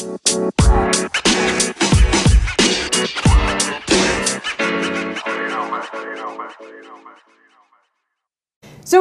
So,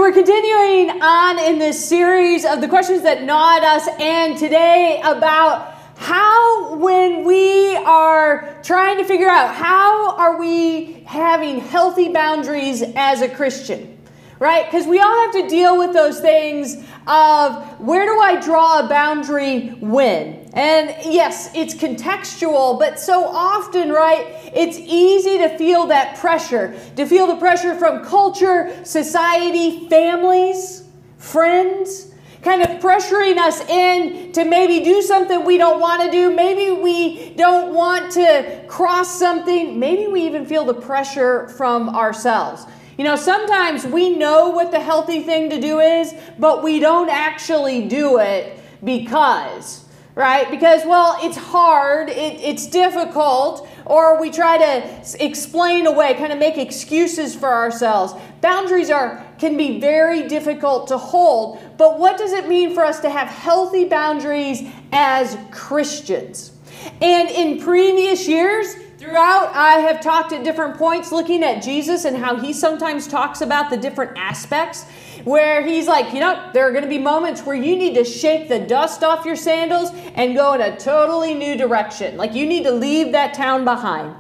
we're continuing on in this series of the questions that gnawed us, and today about how, when we are trying to figure out how are we having healthy boundaries as a Christian, right? Because we all have to deal with those things of where do I draw a boundary when? And yes, it's contextual, but so often, right, it's easy to feel that pressure, to feel the pressure from culture, society, families, friends, kind of pressuring us in to maybe do something we don't want to do. Maybe we don't want to cross something. Maybe we even feel the pressure from ourselves. You know, sometimes we know what the healthy thing to do is, but we don't actually do it because right? Because, well, it's hard, it, it's difficult, or we try to explain away, kind of make excuses for ourselves. Boundaries are can be very difficult to hold, but what does it mean for us to have healthy boundaries as Christians? And in previous years, Throughout, I have talked at different points looking at Jesus and how he sometimes talks about the different aspects where he's like, you know, there are going to be moments where you need to shake the dust off your sandals and go in a totally new direction. Like you need to leave that town behind.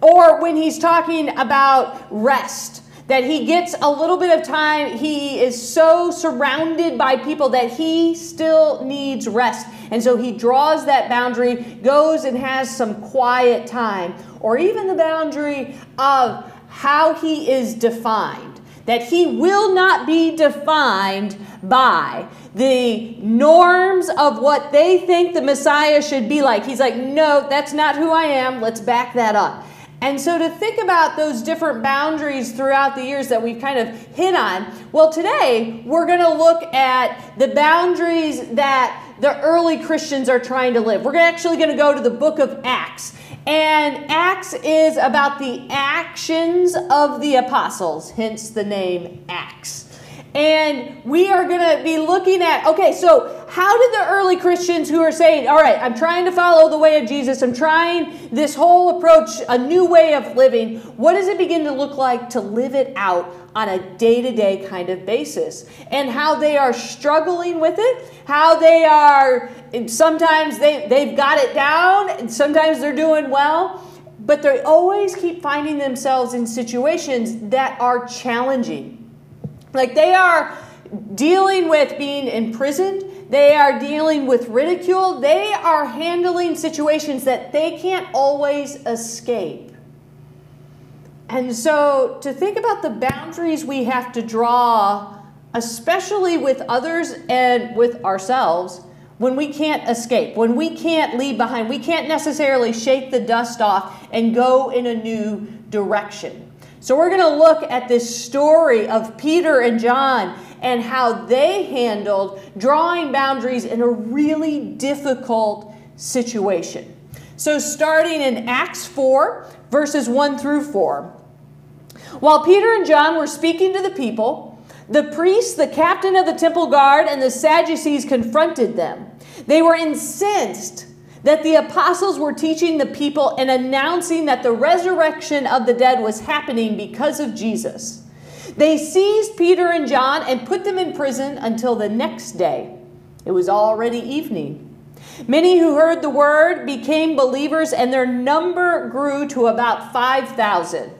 Or when he's talking about rest, that he gets a little bit of time, he is so surrounded by people that he still needs rest. And so he draws that boundary, goes and has some quiet time, or even the boundary of how he is defined that he will not be defined by the norms of what they think the Messiah should be like. He's like, no, that's not who I am. Let's back that up. And so to think about those different boundaries throughout the years that we've kind of hit on, well, today we're going to look at the boundaries that the early Christians are trying to live. We're actually going to go to the book of Acts. And Acts is about the actions of the apostles, hence the name Acts. And we are going to be looking at okay, so how did the early Christians who are saying, all right, I'm trying to follow the way of Jesus, I'm trying this whole approach, a new way of living, what does it begin to look like to live it out on a day to day kind of basis? And how they are struggling with it, how they are, sometimes they, they've got it down, and sometimes they're doing well but they always keep finding themselves in situations that are challenging. Like they are dealing with being imprisoned, they are dealing with ridicule, they are handling situations that they can't always escape. And so to think about the boundaries we have to draw, especially with others and with ourselves, when we can't escape, when we can't leave behind, we can't necessarily shake the dust off and go in a new direction. So we're going to look at this story of Peter and John and how they handled drawing boundaries in a really difficult situation. So, starting in Acts 4, verses 1 through 4. While Peter and John were speaking to the people, the priests, the captain of the temple guard, and the Sadducees confronted them. They were incensed that the apostles were teaching the people and announcing that the resurrection of the dead was happening because of Jesus. They seized Peter and John and put them in prison until the next day. It was already evening. Many who heard the word became believers, and their number grew to about 5,000.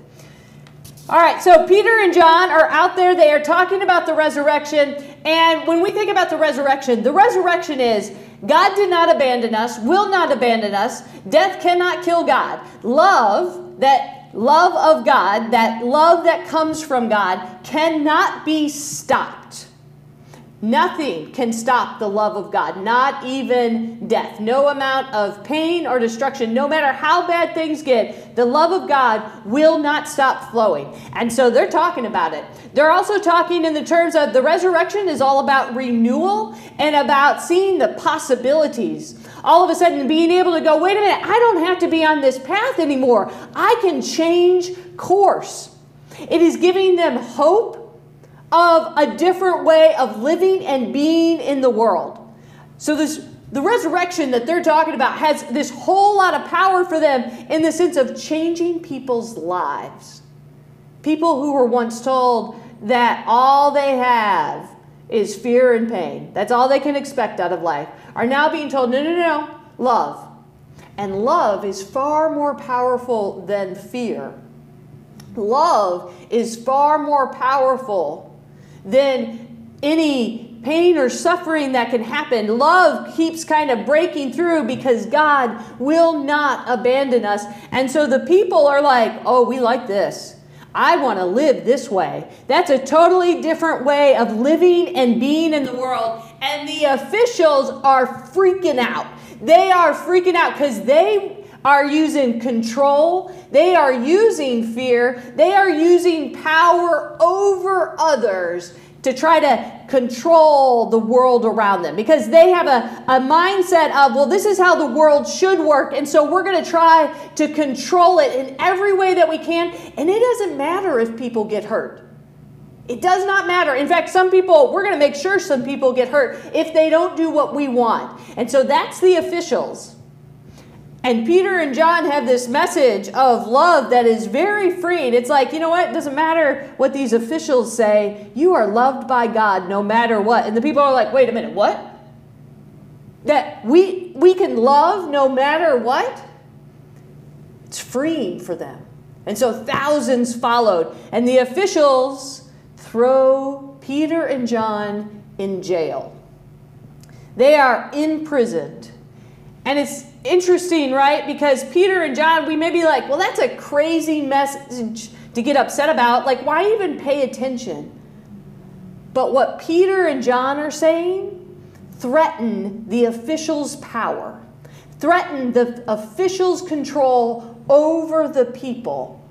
All right, so Peter and John are out there. They are talking about the resurrection. And when we think about the resurrection, the resurrection is God did not abandon us, will not abandon us. Death cannot kill God. Love, that love of God, that love that comes from God, cannot be stopped. Nothing can stop the love of God, not even death. No amount of pain or destruction, no matter how bad things get, the love of God will not stop flowing. And so they're talking about it. They're also talking in the terms of the resurrection is all about renewal and about seeing the possibilities. All of a sudden, being able to go, wait a minute, I don't have to be on this path anymore. I can change course. It is giving them hope of a different way of living and being in the world. So this the resurrection that they're talking about has this whole lot of power for them in the sense of changing people's lives. People who were once told that all they have is fear and pain. That's all they can expect out of life. Are now being told, no, no, no, love. And love is far more powerful than fear. Love is far more powerful than any pain or suffering that can happen. Love keeps kind of breaking through because God will not abandon us. And so the people are like, oh, we like this. I want to live this way. That's a totally different way of living and being in the world. And the officials are freaking out. They are freaking out because they are using control, they are using fear, they are using power over others to try to control the world around them because they have a, a mindset of, well, this is how the world should work. And so we're going to try to control it in every way that we can. And it doesn't matter if people get hurt. It does not matter. In fact, some people, we're going to make sure some people get hurt if they don't do what we want. And so that's the officials. And Peter and John have this message of love that is very freeing. It's like, you know what? It doesn't matter what these officials say. You are loved by God no matter what. And the people are like, wait a minute, what? That we we can love no matter what? It's freeing for them. And so thousands followed. And the officials throw Peter and John in jail. They are imprisoned. And it's interesting, right? Because Peter and John, we may be like, well, that's a crazy message to get upset about. Like, why even pay attention? But what Peter and John are saying threaten the officials' power, threaten the officials' control over the people.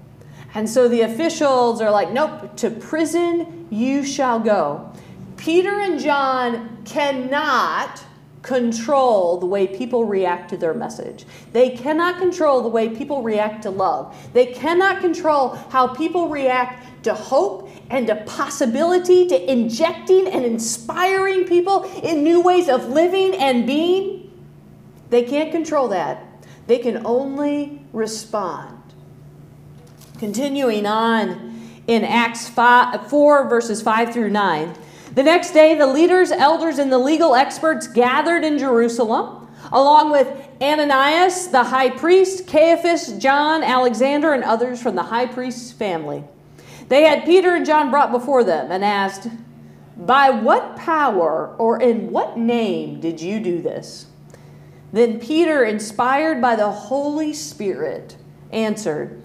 And so the officials are like, nope, to prison you shall go. Peter and John cannot control the way people react to their message. They cannot control the way people react to love. They cannot control how people react to hope and to possibility, to injecting and inspiring people in new ways of living and being. They can't control that. They can only respond. Continuing on in Acts 5, 4, verses 5 through 9. The next day, the leaders, elders, and the legal experts gathered in Jerusalem, along with Ananias, the high priest, Caiaphas, John, Alexander, and others from the high priest's family. They had Peter and John brought before them and asked, By what power or in what name did you do this? Then Peter, inspired by the Holy Spirit, answered,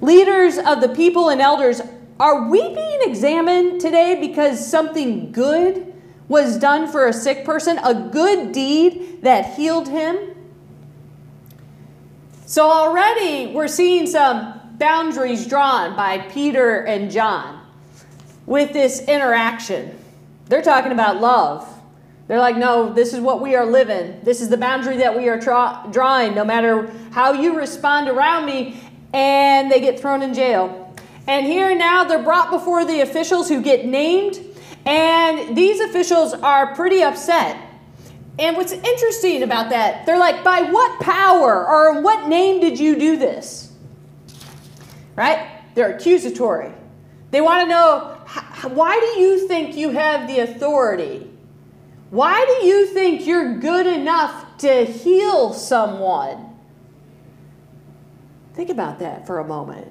Leaders of the people and elders, are we being examined today because something good was done for a sick person, a good deed that healed him? So already we're seeing some boundaries drawn by Peter and John with this interaction. They're talking about love. They're like, no, this is what we are living. This is the boundary that we are tra- drawing, no matter how you respond around me. And they get thrown in jail. And here now they're brought before the officials who get named, and these officials are pretty upset. And what's interesting about that, they're like, by what power or what name did you do this? Right? They're accusatory. They want to know why do you think you have the authority? Why do you think you're good enough to heal someone? Think about that for a moment.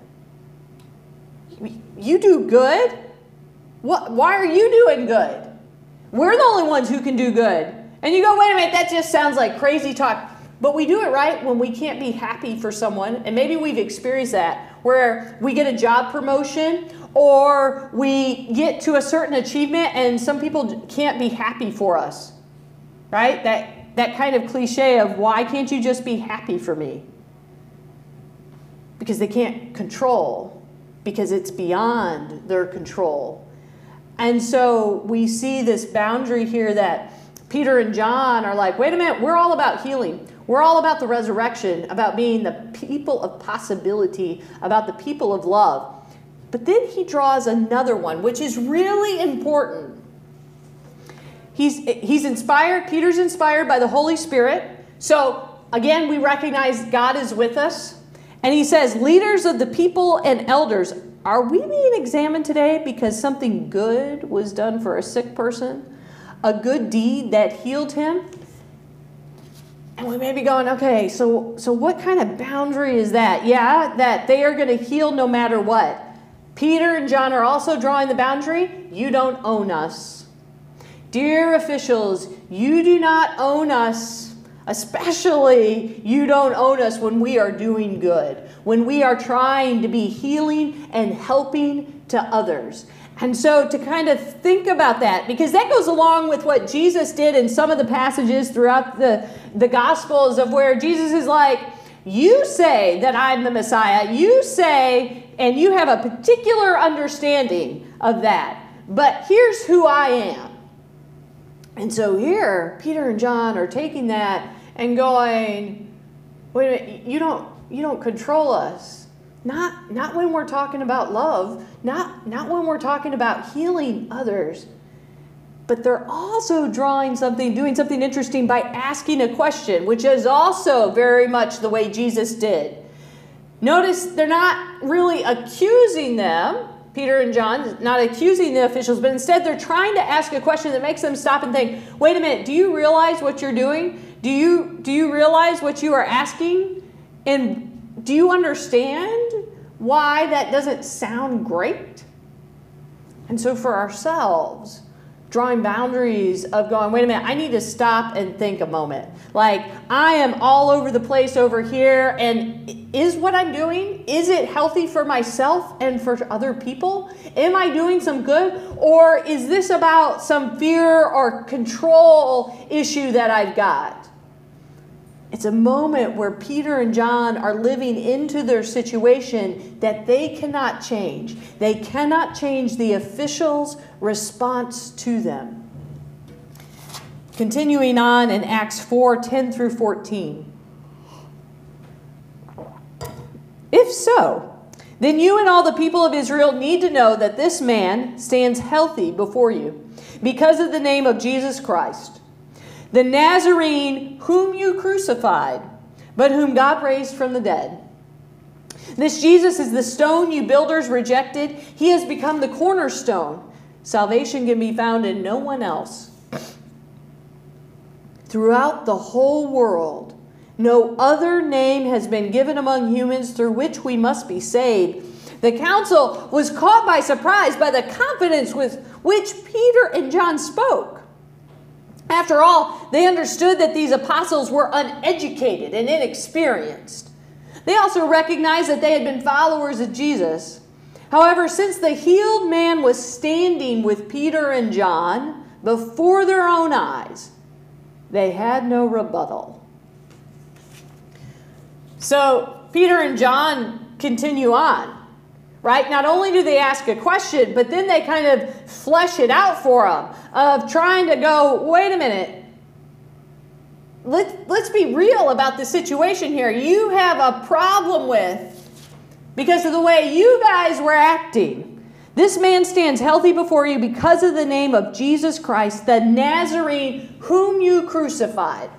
You do good? What, why are you doing good? We're the only ones who can do good. And you go, wait a minute, that just sounds like crazy talk. But we do it right when we can't be happy for someone. And maybe we've experienced that where we get a job promotion or we get to a certain achievement and some people can't be happy for us. Right? That, that kind of cliche of why can't you just be happy for me? Because they can't control because it's beyond their control. And so we see this boundary here that Peter and John are like, wait a minute, we're all about healing. We're all about the resurrection, about being the people of possibility, about the people of love. But then he draws another one, which is really important. he's he's inspired, Peter's inspired by the Holy Spirit. So again, we recognize God is with us. And he says, leaders of the people and elders, are we being examined today because something good was done for a sick person? A good deed that healed him? And we may be going, okay, so, so what kind of boundary is that? Yeah, that they are going to heal no matter what. Peter and John are also drawing the boundary. You don't own us. Dear officials, you do not own us. Especially, you don't own us when we are doing good, when we are trying to be healing and helping to others. And so to kind of think about that, because that goes along with what Jesus did in some of the passages throughout the, the Gospels of where Jesus is like, You say that I'm the Messiah. You say, and you have a particular understanding of that. But here's who I am. And so here, Peter and John are taking that and going, wait a minute, you don't, you don't control us. Not, not when we're talking about love, not, not when we're talking about healing others, but they're also drawing something, doing something interesting by asking a question, which is also very much the way Jesus did. Notice they're not really accusing them, Peter and John, not accusing the officials, but instead they're trying to ask a question that makes them stop and think, wait a minute, do you realize what you're doing? Do you, do you realize what you are asking? And do you understand why that doesn't sound great? And so for ourselves, drawing boundaries of going, wait a minute, I need to stop and think a moment. Like, I am all over the place over here, and is what I'm doing, is it healthy for myself and for other people? Am I doing some good? Or is this about some fear or control issue that I've got? It's a moment where Peter and John are living into their situation that they cannot change. They cannot change the official's response to them. Continuing on in Acts 4 10 through 14. If so, then you and all the people of Israel need to know that this man stands healthy before you because of the name of Jesus Christ the Nazarene whom you crucified, but whom God raised from the dead. This Jesus is the stone you builders rejected. He has become the cornerstone. Salvation can be found in no one else. Throughout the whole world, no other name has been given among humans through which we must be saved. The council was caught by surprise by the confidence with which Peter and John spoke. After all, they understood that these apostles were uneducated and inexperienced. They also recognized that they had been followers of Jesus. However, since the healed man was standing with Peter and John before their own eyes, they had no rebuttal. So Peter and John continue on right? Not only do they ask a question, but then they kind of flesh it out for them of trying to go, wait a minute. Let's, let's be real about the situation here. You have a problem with because of the way you guys were acting. This man stands healthy before you because of the name of Jesus Christ, the Nazarene, whom you crucified.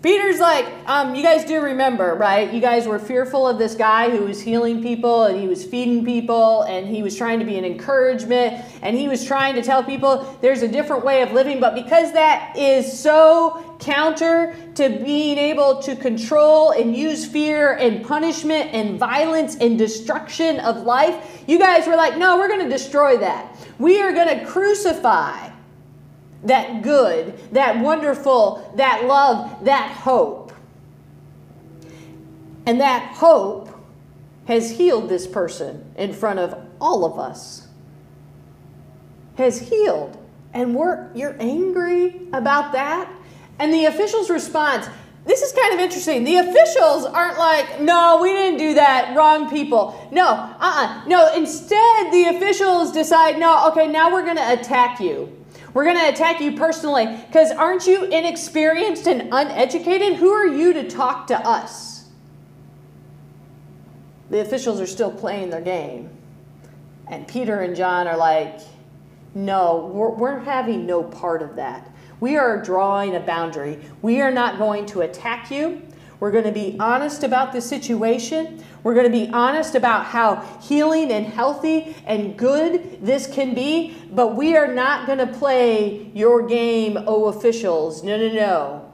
Peter's like, um, you guys do remember, right? You guys were fearful of this guy who was healing people and he was feeding people and he was trying to be an encouragement and he was trying to tell people there's a different way of living. But because that is so counter to being able to control and use fear and punishment and violence and destruction of life, you guys were like, no, we're going to destroy that. We are going to crucify that good, that wonderful, that love, that hope. And that hope has healed this person in front of all of us. Has healed. And we're you're angry about that? And the official's response, this is kind of interesting. The officials aren't like, no, we didn't do that, wrong people. No, uh-uh. No, instead the officials decide, no, okay, now we're gonna attack you. We're going to attack you personally because aren't you inexperienced and uneducated? Who are you to talk to us? The officials are still playing their game. And Peter and John are like, No, we're, we're having no part of that. We are drawing a boundary. We are not going to attack you. We're going to be honest about the situation. We're going to be honest about how healing and healthy and good this can be, but we are not going to play your game, oh officials. No, no, no.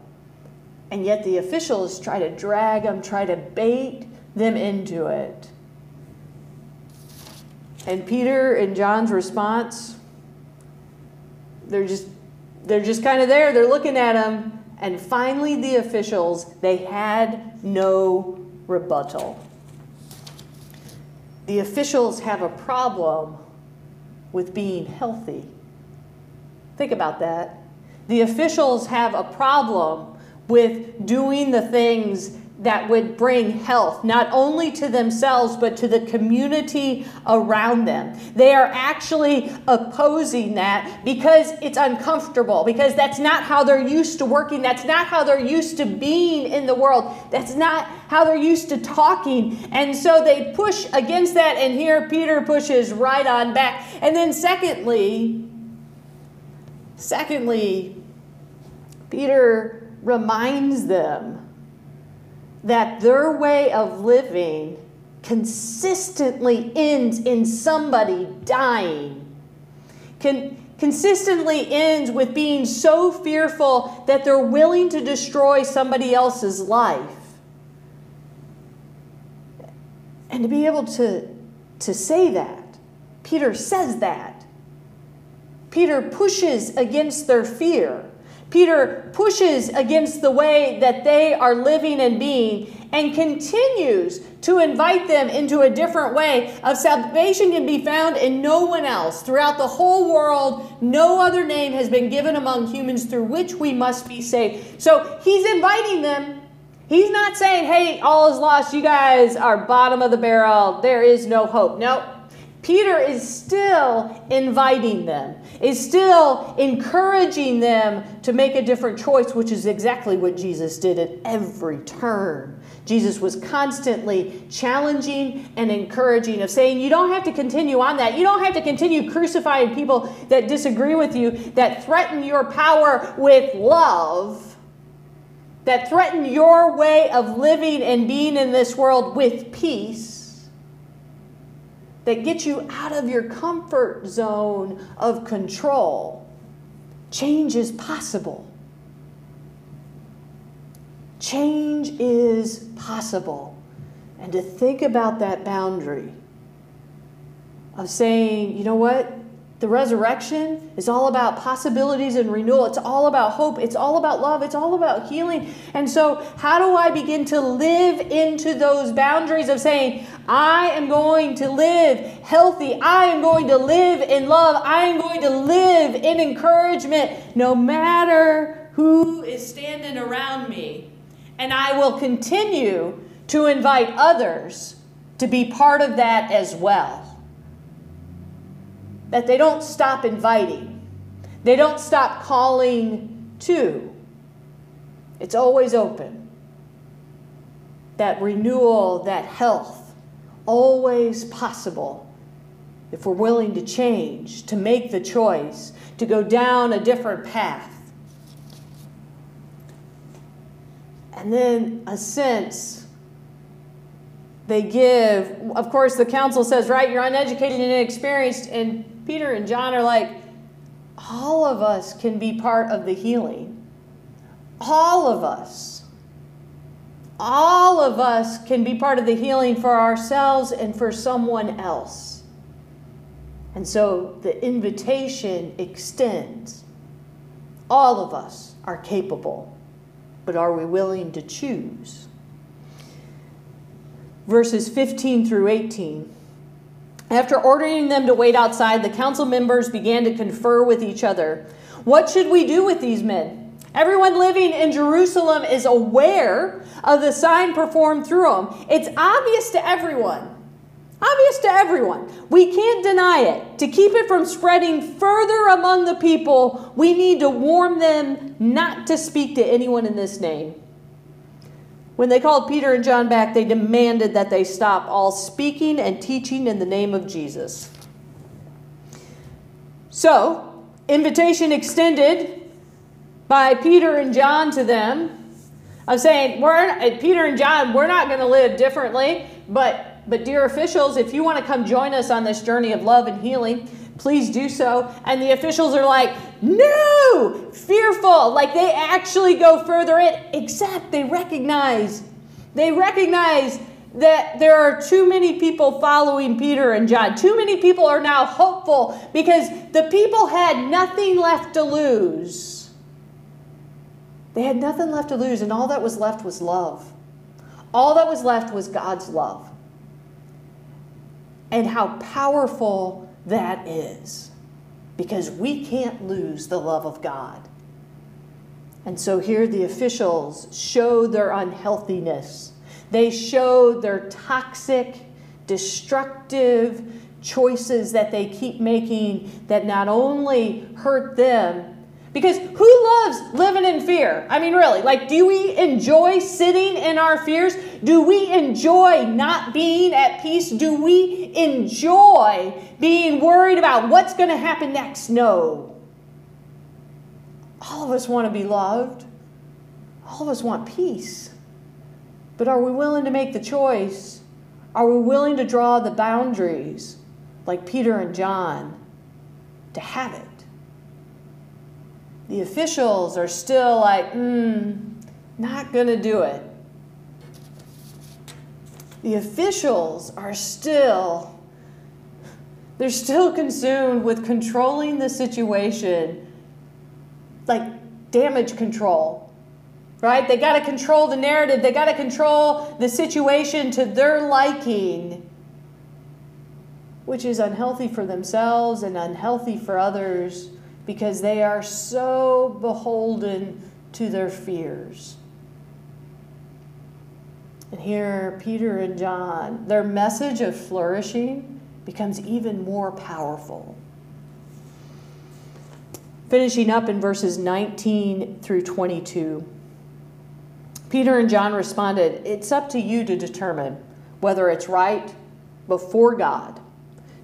And yet the officials try to drag them, try to bait them into it. And Peter and John's response, they're just they're just kind of there. They're looking at him. And finally, the officials, they had no rebuttal. The officials have a problem with being healthy. Think about that. The officials have a problem with doing the things that would bring health not only to themselves but to the community around them. They are actually opposing that because it's uncomfortable, because that's not how they're used to working, that's not how they're used to being in the world, that's not how they're used to talking. And so they push against that, and here Peter pushes right on back. And then, secondly, secondly, Peter reminds them that their way of living consistently ends in somebody dying. Can, consistently ends with being so fearful that they're willing to destroy somebody else's life. And to be able to, to say that, Peter says that. Peter pushes against their fear. Peter pushes against the way that they are living and being and continues to invite them into a different way of salvation can be found in no one else. Throughout the whole world no other name has been given among humans through which we must be saved. So he's inviting them. He's not saying hey all is lost. You guys are bottom of the barrel. There is no hope. No Peter is still inviting them, is still encouraging them to make a different choice, which is exactly what Jesus did at every turn. Jesus was constantly challenging and encouraging, of saying, You don't have to continue on that. You don't have to continue crucifying people that disagree with you, that threaten your power with love, that threaten your way of living and being in this world with peace that get you out of your comfort zone of control, change is possible. Change is possible. And to think about that boundary of saying, you know what? The resurrection is all about possibilities and renewal. It's all about hope. It's all about love. It's all about healing. And so, how do I begin to live into those boundaries of saying, I am going to live healthy. I am going to live in love. I am going to live in encouragement no matter who is standing around me. And I will continue to invite others to be part of that as well that they don't stop inviting, they don't stop calling to. It's always open. That renewal, that health, always possible if we're willing to change, to make the choice, to go down a different path. And then a sense they give. Of course, the council says, right, you're uneducated and inexperienced, and Peter and John are like, all of us can be part of the healing. All of us. All of us can be part of the healing for ourselves and for someone else. And so the invitation extends. All of us are capable, but are we willing to choose? Verses 15 through 18 after ordering them to wait outside, the council members began to confer with each other. What should we do with these men? Everyone living in Jerusalem is aware of the sign performed through them. It's obvious to everyone. Obvious to everyone. We can't deny it. To keep it from spreading further among the people, we need to warn them not to speak to anyone in this name. When they called Peter and John back, they demanded that they stop all speaking and teaching in the name of Jesus. So, invitation extended by Peter and John to them of saying, we're, Peter and John, we're not going to live differently, but but dear officials, if you want to come join us on this journey of love and healing, please do so. And the officials are like, no, fearful. Like they actually go further in, except they recognize, they recognize that there are too many people following Peter and John. Too many people are now hopeful because the people had nothing left to lose. They had nothing left to lose, and all that was left was love. All that was left was God's love. And how powerful that is because we can't lose the love of God. And so here the officials show their unhealthiness. They show their toxic, destructive choices that they keep making that not only hurt them, because who loves living in fear? I mean, really, like, do we enjoy sitting in our fears? Do we enjoy not being at peace? Do we enjoy being worried about what's going to happen next? No. All of us want to be loved, all of us want peace. But are we willing to make the choice? Are we willing to draw the boundaries like Peter and John to have it? The officials are still like, hmm, not going to do it. The officials are still, they're still consumed with controlling the situation, like damage control, right? They got to control the narrative, they got to control the situation to their liking, which is unhealthy for themselves and unhealthy for others because they are so beholden to their fears. And here, Peter and John, their message of flourishing becomes even more powerful. Finishing up in verses 19 through 22. Peter and John responded, It's up to you to determine whether it's right before God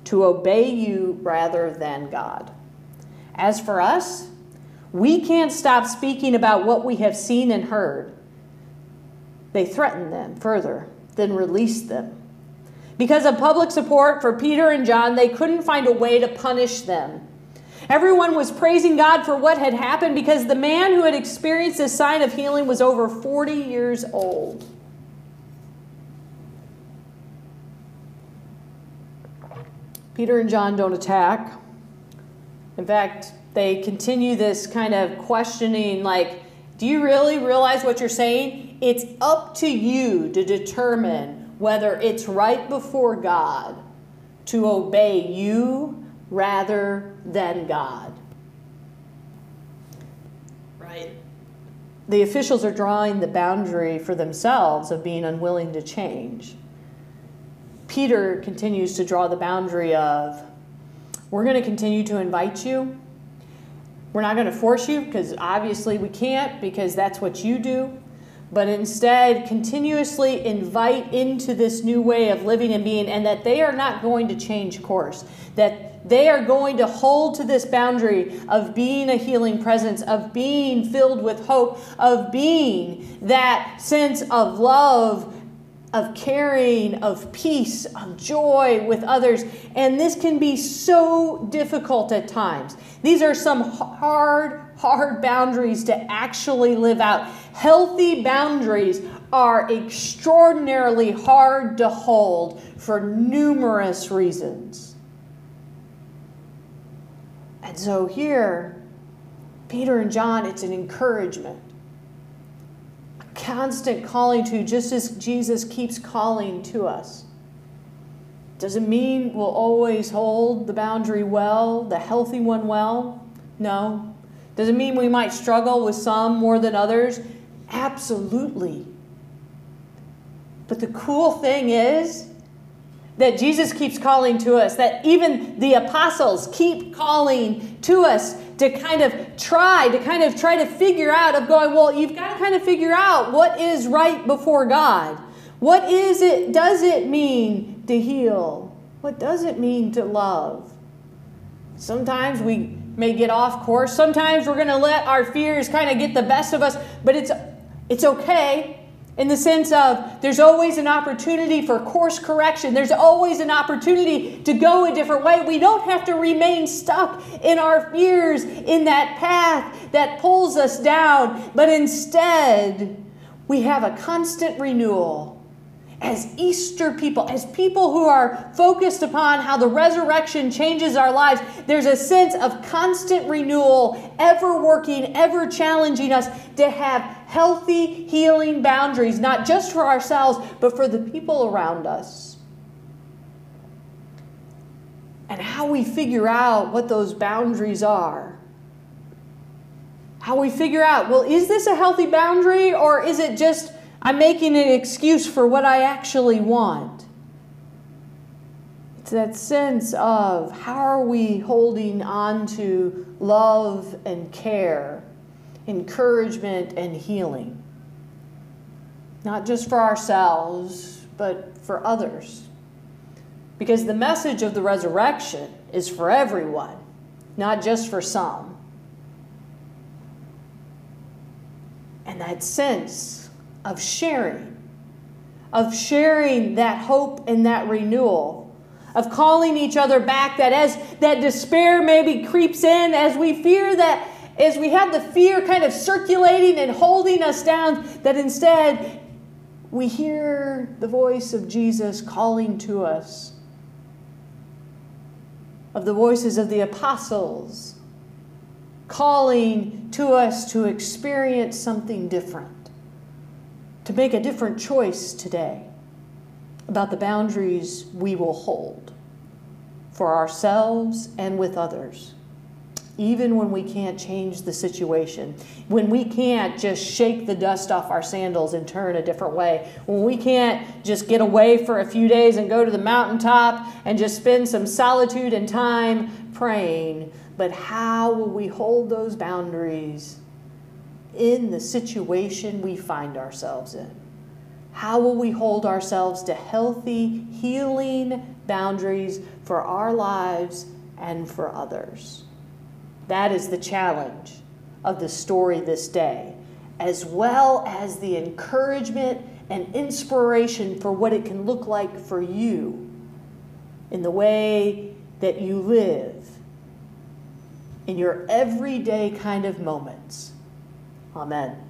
to obey you rather than God. As for us, we can't stop speaking about what we have seen and heard. They threatened them further, then released them. Because of public support for Peter and John, they couldn't find a way to punish them. Everyone was praising God for what had happened because the man who had experienced this sign of healing was over 40 years old. Peter and John don't attack. In fact, they continue this kind of questioning like, do you really realize what you're saying? It's up to you to determine whether it's right before God to obey you rather than God. Right. The officials are drawing the boundary for themselves of being unwilling to change. Peter continues to draw the boundary of we're going to continue to invite you. We're not going to force you because obviously we can't because that's what you do. But instead, continuously invite into this new way of living and being, and that they are not going to change course. That they are going to hold to this boundary of being a healing presence, of being filled with hope, of being that sense of love of caring, of peace, of joy with others. And this can be so difficult at times. These are some hard, hard boundaries to actually live out. Healthy boundaries are extraordinarily hard to hold for numerous reasons. And so here, Peter and John, it's an encouragement constant calling to, just as Jesus keeps calling to us. Does it mean we'll always hold the boundary well, the healthy one well? No. Does it mean we might struggle with some more than others? Absolutely. But the cool thing is that Jesus keeps calling to us, that even the apostles keep calling to us to kind of try, to kind of try to figure out of going, well, you've got to kind of figure out what is right before God. What is it, does it mean to heal? What does it mean to love? Sometimes we may get off course. Sometimes we're going to let our fears kind of get the best of us, but it's it's okay in the sense of there's always an opportunity for course correction. There's always an opportunity to go a different way. We don't have to remain stuck in our fears in that path that pulls us down, but instead, we have a constant renewal as Easter people, as people who are focused upon how the resurrection changes our lives, there's a sense of constant renewal, ever working, ever challenging us to have healthy, healing boundaries, not just for ourselves, but for the people around us. And how we figure out what those boundaries are. How we figure out, well, is this a healthy boundary or is it just I'm making an excuse for what I actually want. It's that sense of how are we holding on to love and care, encouragement and healing? Not just for ourselves, but for others. Because the message of the resurrection is for everyone, not just for some. And that sense of sharing, of sharing that hope and that renewal, of calling each other back that as that despair maybe creeps in, as we fear that, as we have the fear kind of circulating and holding us down, that instead we hear the voice of Jesus calling to us, of the voices of the apostles calling to us to experience something different to make a different choice today about the boundaries we will hold for ourselves and with others. Even when we can't change the situation, when we can't just shake the dust off our sandals and turn a different way, when we can't just get away for a few days and go to the mountaintop and just spend some solitude and time praying, but how will we hold those boundaries in the situation we find ourselves in? How will we hold ourselves to healthy, healing boundaries for our lives and for others? That is the challenge of the story this day, as well as the encouragement and inspiration for what it can look like for you in the way that you live in your everyday kind of moments Amen.